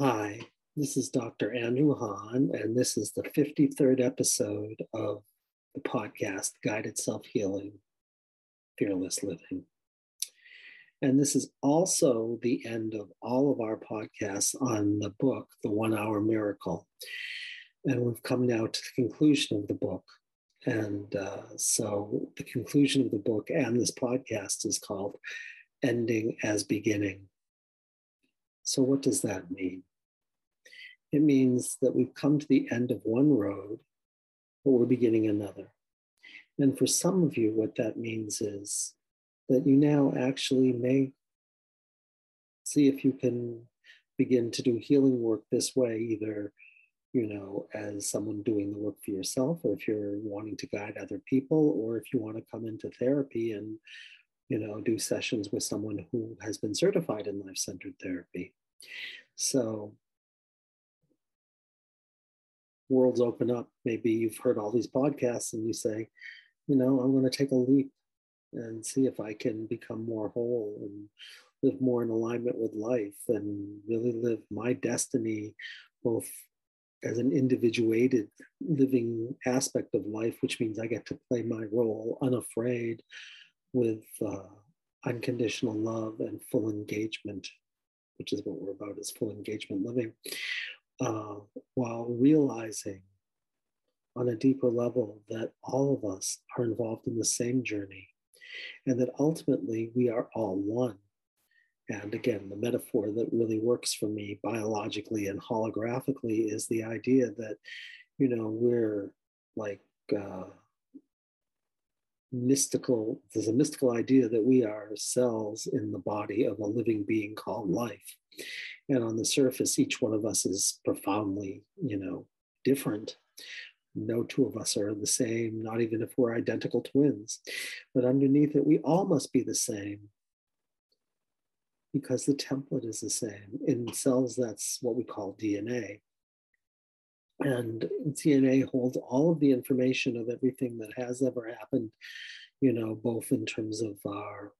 Hi, this is Dr. Andrew Hahn, and this is the 53rd episode of the podcast Guided Self Healing Fearless Living. And this is also the end of all of our podcasts on the book, The One Hour Miracle. And we've come now to the conclusion of the book. And uh, so the conclusion of the book and this podcast is called Ending as Beginning. So, what does that mean? It means that we've come to the end of one road, but we're beginning another. And for some of you, what that means is that you now actually may see if you can begin to do healing work this way, either you know, as someone doing the work for yourself, or if you're wanting to guide other people, or if you want to come into therapy and, you know, do sessions with someone who has been certified in life centered therapy. So, worlds open up. Maybe you've heard all these podcasts and you say, you know, I'm going to take a leap and see if I can become more whole and live more in alignment with life and really live my destiny, both as an individuated living aspect of life, which means I get to play my role unafraid with uh, unconditional love and full engagement, which is what we're about is full engagement living, uh, while realizing on a deeper level that all of us are involved in the same journey and that ultimately we are all one. And again, the metaphor that really works for me biologically and holographically is the idea that, you know, we're like uh, mystical, there's a mystical idea that we are cells in the body of a living being called life. And on the surface, each one of us is profoundly, you know, different. No two of us are the same, not even if we're identical twins. But underneath it, we all must be the same because the template is the same. In cells, that's what we call DNA. And DNA holds all of the information of everything that has ever happened, you know, both in terms of our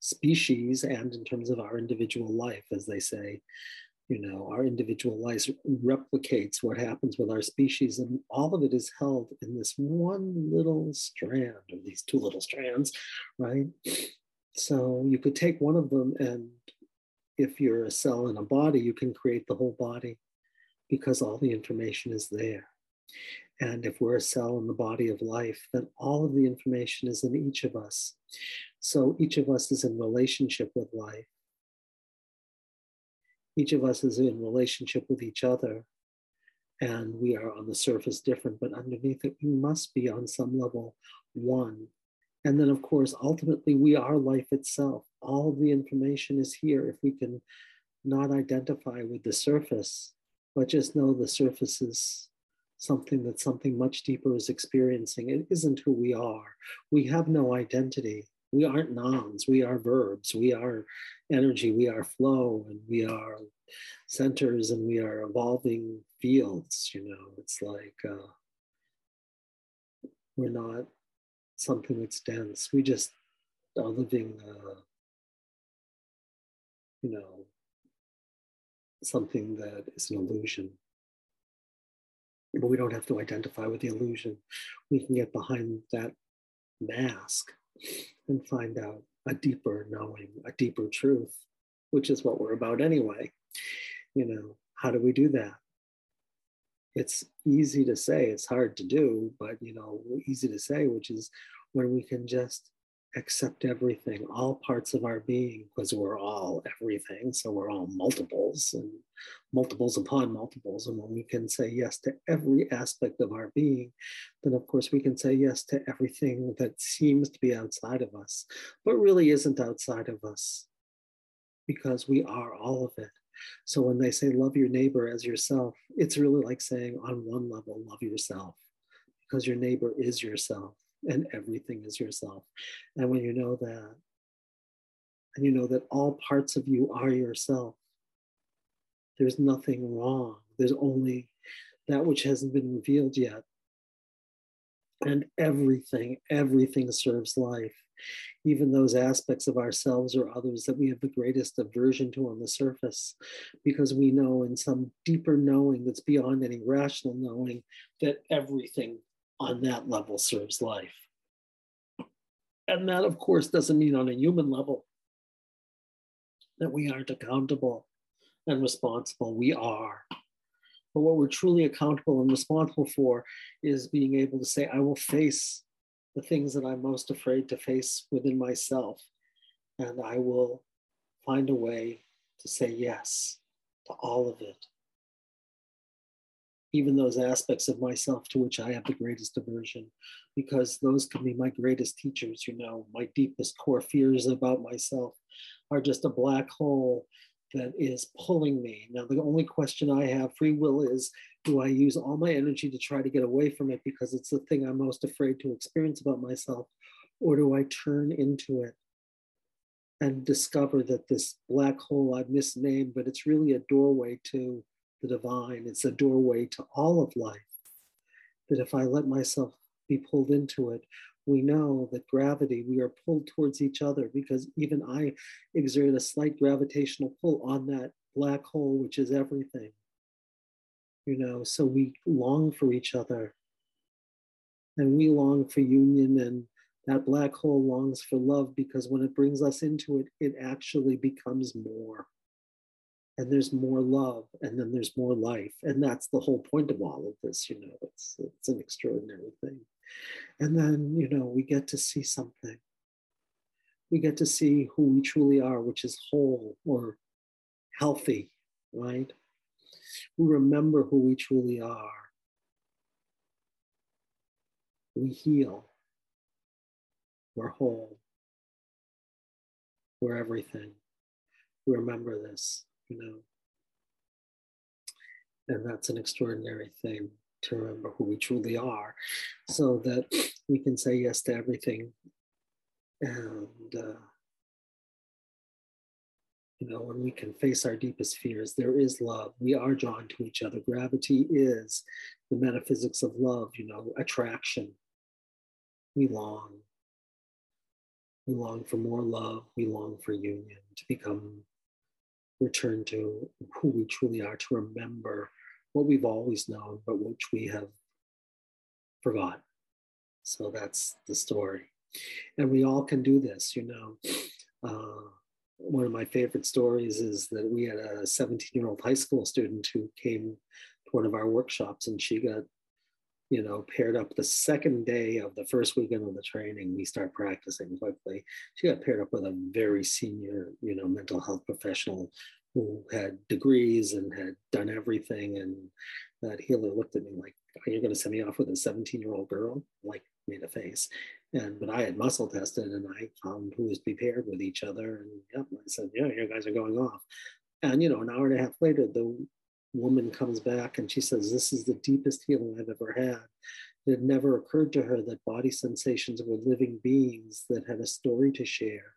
species and in terms of our individual life, as they say. You know our individual life replicates what happens with our species and all of it is held in this one little strand or these two little strands right? So you could take one of them and if you're a cell in a body you can create the whole body because all the information is there. And if we're a cell in the body of life then all of the information is in each of us. So each of us is in relationship with life. Each of us is in relationship with each other. And we are on the surface different but underneath it we must be on some level one. And then of course ultimately we are life itself. All the information is here if we can not identify with the surface but just know the surface is something that something much deeper is experiencing. It isn't who we are. We have no identity. We aren't nouns we are verbs. We are energy. We are flow and we are centers and we are evolving fields you know? It's like uh, we're not something that's dense. We just are living uh, you know something that is an illusion but we don't have to identify with the illusion we can get behind that mask and find out a deeper knowing, a deeper truth, which is what we're about anyway. You know, how do we do that? It's easy to say, it's hard to do, but you know, easy to say, which is when we can just accept everything, all parts of our being, because we're all everything. So we're all multiples and multiples upon multiples. And when we can say yes to every aspect of our being, then of course we can say yes to everything that seems to be outside of us, but really isn't outside of us because we are all of it. So when they say love your neighbor as yourself, it's really like saying on one level, love yourself because your neighbor is yourself and everything is yourself. And when you know that, and you know that all parts of you are yourself, there's nothing wrong. There's only that which hasn't been revealed yet. And everything, everything serves life. even those aspects of ourselves or others that we have the greatest aversion to on the surface, because we know in some deeper knowing that's beyond any rational knowing that everything on that level serves life. And that, of course, doesn't mean on a human level that we aren't accountable and responsible. We are. But what we're truly accountable and responsible for is being able to say, I will face the things that I'm most afraid to face within myself. And I will find a way to say yes to all of it. Even those aspects of myself to which I have the greatest aversion, because those can be my greatest teachers. You know, my deepest core fears about myself are just a black hole that is pulling me. Now, the only question I have free will is do I use all my energy to try to get away from it because it's the thing I'm most afraid to experience about myself? Or do I turn into it and discover that this black hole I've misnamed, but it's really a doorway to the divine? It's a doorway to all of life. That if I let myself be pulled into it, we know that gravity, we are pulled towards each other because even I exert a slight gravitational pull on that black hole, which is everything. You know, so we long for each other and we long for union, and that black hole longs for love because when it brings us into it, it actually becomes more. And there's more love, and then there's more life. And that's the whole point of all of this, you know, it's, it's an extraordinary thing. And then, you know, we get to see something. We get to see who we truly are, which is whole or healthy, right? We remember who we truly are. We heal. We're whole. We're everything. We remember this, you know. And that's an extraordinary thing to remember who we truly are so that we can say yes to everything. And uh, you know when we can face our deepest fears there is love. We are drawn to each other. Gravity is the metaphysics of love you know attraction. We long. We long for more love. We long for union to become return to who we truly are to remember what we've always known, but which we have forgotten. So that's the story. And we all can do this, you know. Uh, one of my favorite stories is that we had a 17 year old high school student who came to one of our workshops and she got, you know, paired up the second day of the first weekend of the training. We start practicing quickly. She got paired up with a very senior, you know, mental health professional who had degrees and had done everything. And that healer looked at me like, Are you going to send me off with a 17 year old girl? Like, made a face. And but I had muscle tested and I found who was prepared with each other. And yep, I said, Yeah, you guys are going off. And you know, an hour and a half later, the woman comes back and she says, This is the deepest healing I've ever had. It had never occurred to her that body sensations were living beings that had a story to share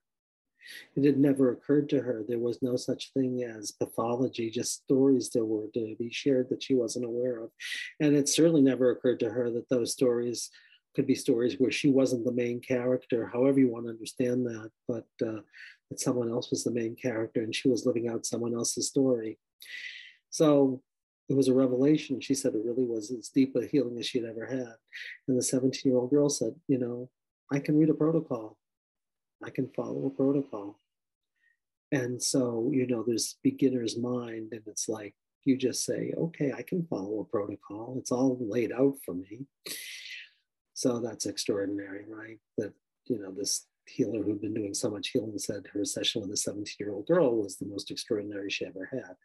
it had never occurred to her there was no such thing as pathology, just stories that were to be shared that she wasn't aware of. And it certainly never occurred to her that those stories could be stories where she wasn't the main character, however you want to understand that, but uh, that someone else was the main character and she was living out someone else's story. So it was a revelation. She said it really was as deep a healing as she'd ever had. And the 17 year old girl said, You know, I can read a protocol. I can follow a protocol. And so, you know, there's beginner's mind, and it's like you just say, okay, I can follow a protocol. It's all laid out for me. So that's extraordinary, right? That, you know, this healer who'd been doing so much healing said her session with a 17 year old girl was the most extraordinary she ever had.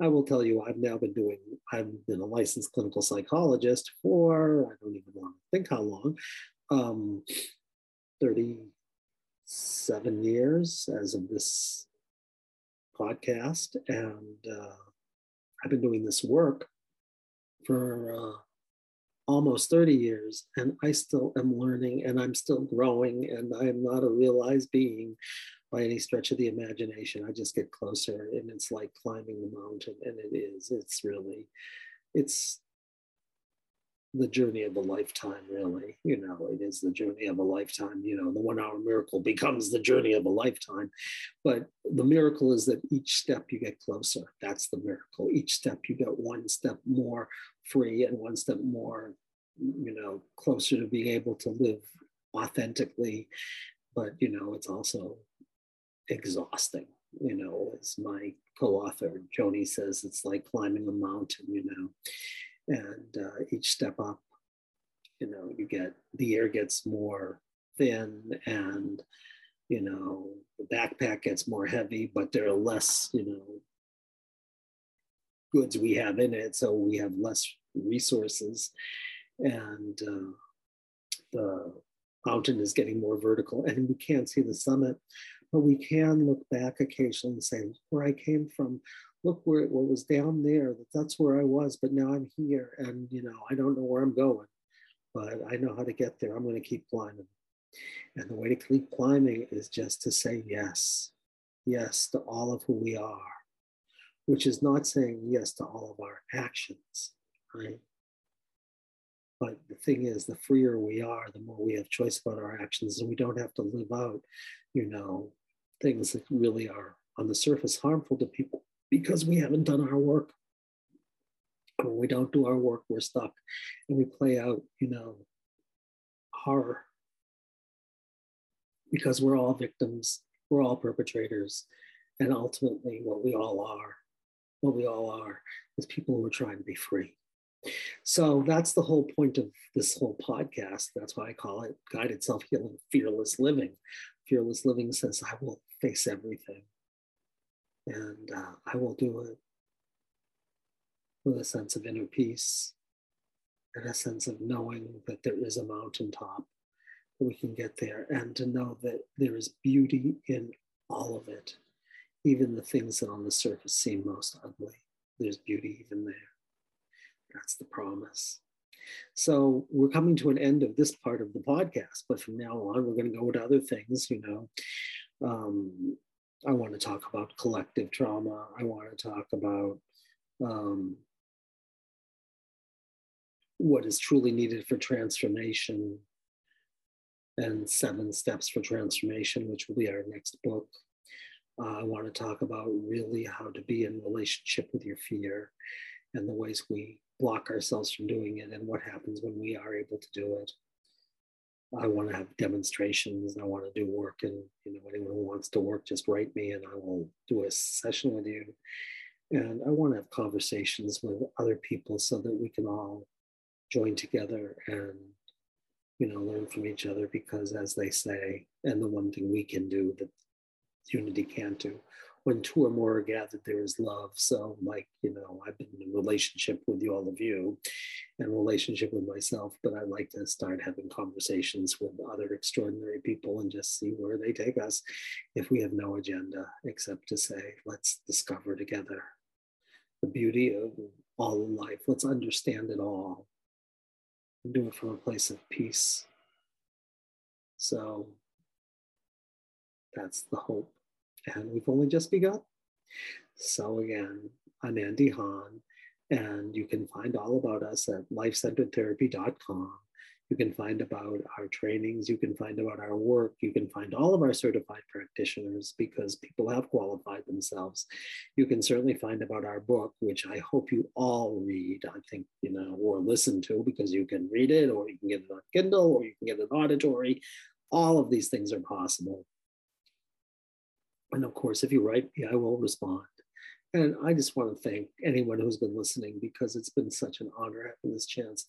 I will tell you, I've now been doing, I've been a licensed clinical psychologist for, I don't even want to think how long, um, 30, seven years as of this podcast. And uh, I've been doing this work for uh, almost 30 years, and I still am learning and I'm still growing, and I am not a realized being by any stretch of the imagination. I just get closer, and it's like climbing the mountain, and it is. It's really, it's the journey of a lifetime, really. You know, it is the journey of a lifetime. You know, the one hour miracle becomes the journey of a lifetime. But the miracle is that each step you get closer. That's the miracle. Each step you get one step more free and one step more, you know, closer to being able to live authentically. But, you know, it's also exhausting. You know, as my co author, Joni says, it's like climbing a mountain, you know and uh, each step up you know you get the air gets more thin and you know the backpack gets more heavy but there are less you know goods we have in it so we have less resources. And uh, the mountain is getting more vertical and we can't see the summit but we can look back occasionally and say where i came from look where what was down there that's where i was but now i'm here and you know i don't know where i'm going but i know how to get there. I'm going to keep climbing. And the way to keep climbing is just to say yes. Yes to all of who we are which is not saying yes to all of our actions right? But the thing is the freer we are the more we have choice about our actions and we don't have to live out you know things that really are on the surface harmful to people because we haven't done our work. When we don't do our work, we're stuck and we play out, you know, horror because we're all victims, we're all perpetrators. And ultimately, what we all are, what we all are, is people who are trying to be free. So that's the whole point of this whole podcast. That's why I call it Guided Self Healing Fearless Living. Fearless Living says, I will face everything. And uh, I will do it with a sense of inner peace and a sense of knowing that there is a mountaintop that we can get there and to know that there is beauty in all of it, even the things that on the surface seem most ugly. There's beauty even there. That's the promise. So we're coming to an end of this part of the podcast, but from now on, we're going to go into other things, you know. Um, I want to talk about collective trauma. I want to talk about um, what is truly needed for transformation and seven steps for transformation, which will be our next book. Uh, I want to talk about really how to be in relationship with your fear and the ways we block ourselves from doing it and what happens when we are able to do it. I want to have demonstrations. I want to do work, and you know, anyone who wants to work, just write me, and I will do a session with you. And I want to have conversations with other people so that we can all join together and you know learn from each other. Because, as they say, and the one thing we can do that unity can't do, when two or more are gathered, there is love. So, like, you know, I've been in a relationship with you, all of you, and relationship with myself, but I'd like to start having conversations with other extraordinary people and just see where they take us if we have no agenda except to say, let's discover together the beauty of all life. Let's understand it all and do it from a place of peace. So that's the hope and we've only just begun. So again, I'm Andy Hahn, and you can find all about us at lifecenteredtherapy.com. You can find about our trainings, you can find about our work, you can find all of our certified practitioners because people have qualified themselves. You can certainly find about our book, which I hope you all read, I think, you know, or listen to because you can read it or you can get it on Kindle or you can get it auditory. All of these things are possible. And of course, if you write me, I will respond. And I just want to thank anyone who's been listening because it's been such an honor having this chance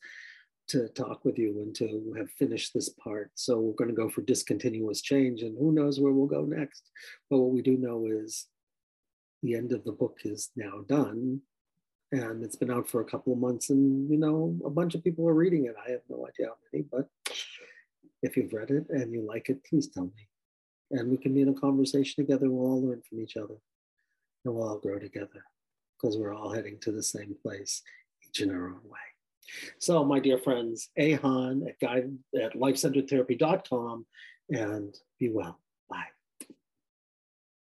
to talk with you and to have finished this part. So we're going to go for discontinuous change, and who knows where we'll go next. But what we do know is the end of the book is now done, and it's been out for a couple of months, and you know a bunch of people are reading it. I have no idea how many, but if you've read it and you like it, please tell me and we can be in a conversation together. We'll all learn from each other and we'll all grow together because we're all heading to the same place, each in our own way. So, my dear friends, Ahan at, guide, at lifecenteredtherapy.com and be well.